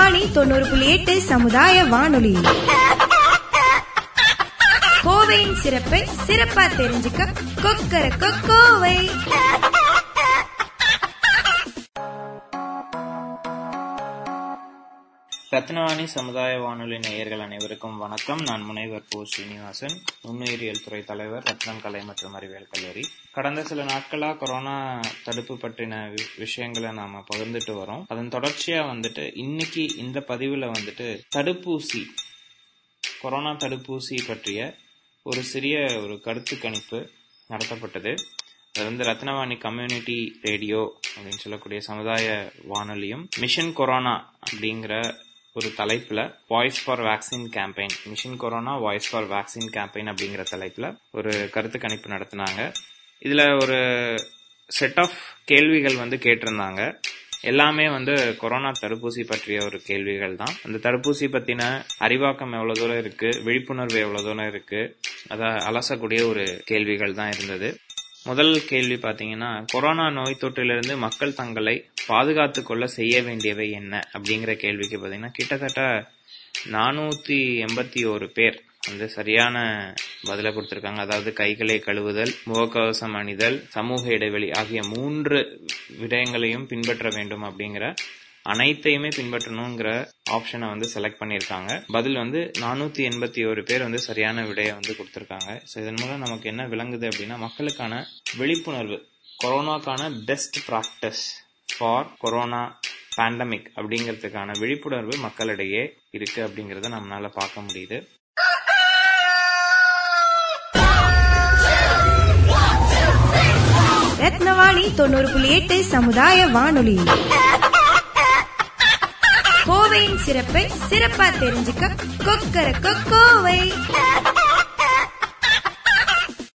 வாணி தொண்ணூறு புள்ளி எட்டு சமுதாய வானொலி. கோவையின் சிறப்பை சிறப்பா தெரிஞ்சுக்க கொக்கர கோவை ரத்னவாணி சமுதாய வானொலி நேயர்கள் அனைவருக்கும் வணக்கம். நான் முனைவர் போ. ஸ்ரீனிவாசன் நுண்ணுயிரியல் துறை தலைவர் ரத்னம் கலை மற்றும் அறிவியல் கல்லூரி. கடந்த சில நாட்களா கொரோனா தடுப்பு பற்றின வி- விஷயங்களை நாம பகிர்ந்துட்டு வரோம். அதன் தொடர்ச்சியா வந்துட்டு இன்னைக்கு இந்த பதிவுல வந்துட்டு தடுப்பூசி கொரோனா தடுப்பூசி பற்றிய ஒரு சிறிய ஒரு கருத்து கணிப்பு நடத்தப்பட்டது. அது வந்து ரத்னவாணி கம்யூனிட்டி ரேடியோ அப்படின்னு சொல்லக்கூடிய சமுதாய வானொலியும் மிஷன் கொரோனா அப்படிங்கிற ஒரு தலைப்புல voice for vaccine campaign mission corona voice for vaccine campaign அப்படிங்கிற தலைப்புல ஒரு கருத்து கணிப்பு நடத்தினாங்க. இதுல ஒரு செட் ஆஃப் கேள்விகள் வந்து கேட்டிருந்தாங்க. எல்லாமே வந்து கொரோனா தடுப்பூசி பற்றிய ஒரு கேள்விகள் தான். அந்த தடுப்பூசி பத்தின அறிவாக்கம் எவ்வளவு தூரம் இருக்கு விழிப்புணர்வு எவ்வளவு தூரம் இருக்கு அதை அலசக்கூடிய ஒரு கேள்விகள் தான் இருந்தது. முதல் கேள்வி பாத்தீங்கன்னா கொரோனா நோய் தொற்றிலிருந்து மக்கள் தங்களை பாதுகாத்து கொள்ள செய்ய வேண்டியவை என்ன? அப்படிங்கிற கேள்விக்கு பாத்தீங்கன்னா கிட்டத்தட்ட நானூத்தி எண்பத்தி ஒரு பேர் வந்து சரியான பதில கொடுத்திருக்காங்க. அதாவது கைகளை கழுவுதல் முகக்கவசம் அணிதல் சமூக இடைவெளி ஆகிய மூன்று விடயங்களையும் பின்பற்ற வேண்டும் அப்படிங்கிற அனைத்தையுமே பின்பற்றணுங்கிற ஆப்ஷனை வந்து செலக்ட் பண்ணியிருக்காங்க. பதில் வந்து நானூத்தி எண்பத்தி ஒரு பேர் வந்து சரியான விடையை வந்து கொடுத்துருக்காங்க. ஸோ இதன் மூலம் நமக்கு என்ன விளங்குது அப்படின்னா மக்களுக்கான விழிப்புணர்வு கொரோனாக்கான best practice for corona pandemic அப்படிங்கிறதுக்கான விழிப்புணர்வு மக்களிடையே இருக்கு அப்படிங்கறத நம்மளால பார்க்க முடியுது. ரத்னவாணி தொண்ணூறு புள்ளி எட்டு சமுதாய வானொலி. கோவையின் சிறப்பை சிறப்பா தெரிஞ்சுக்க கொக்கர கோவை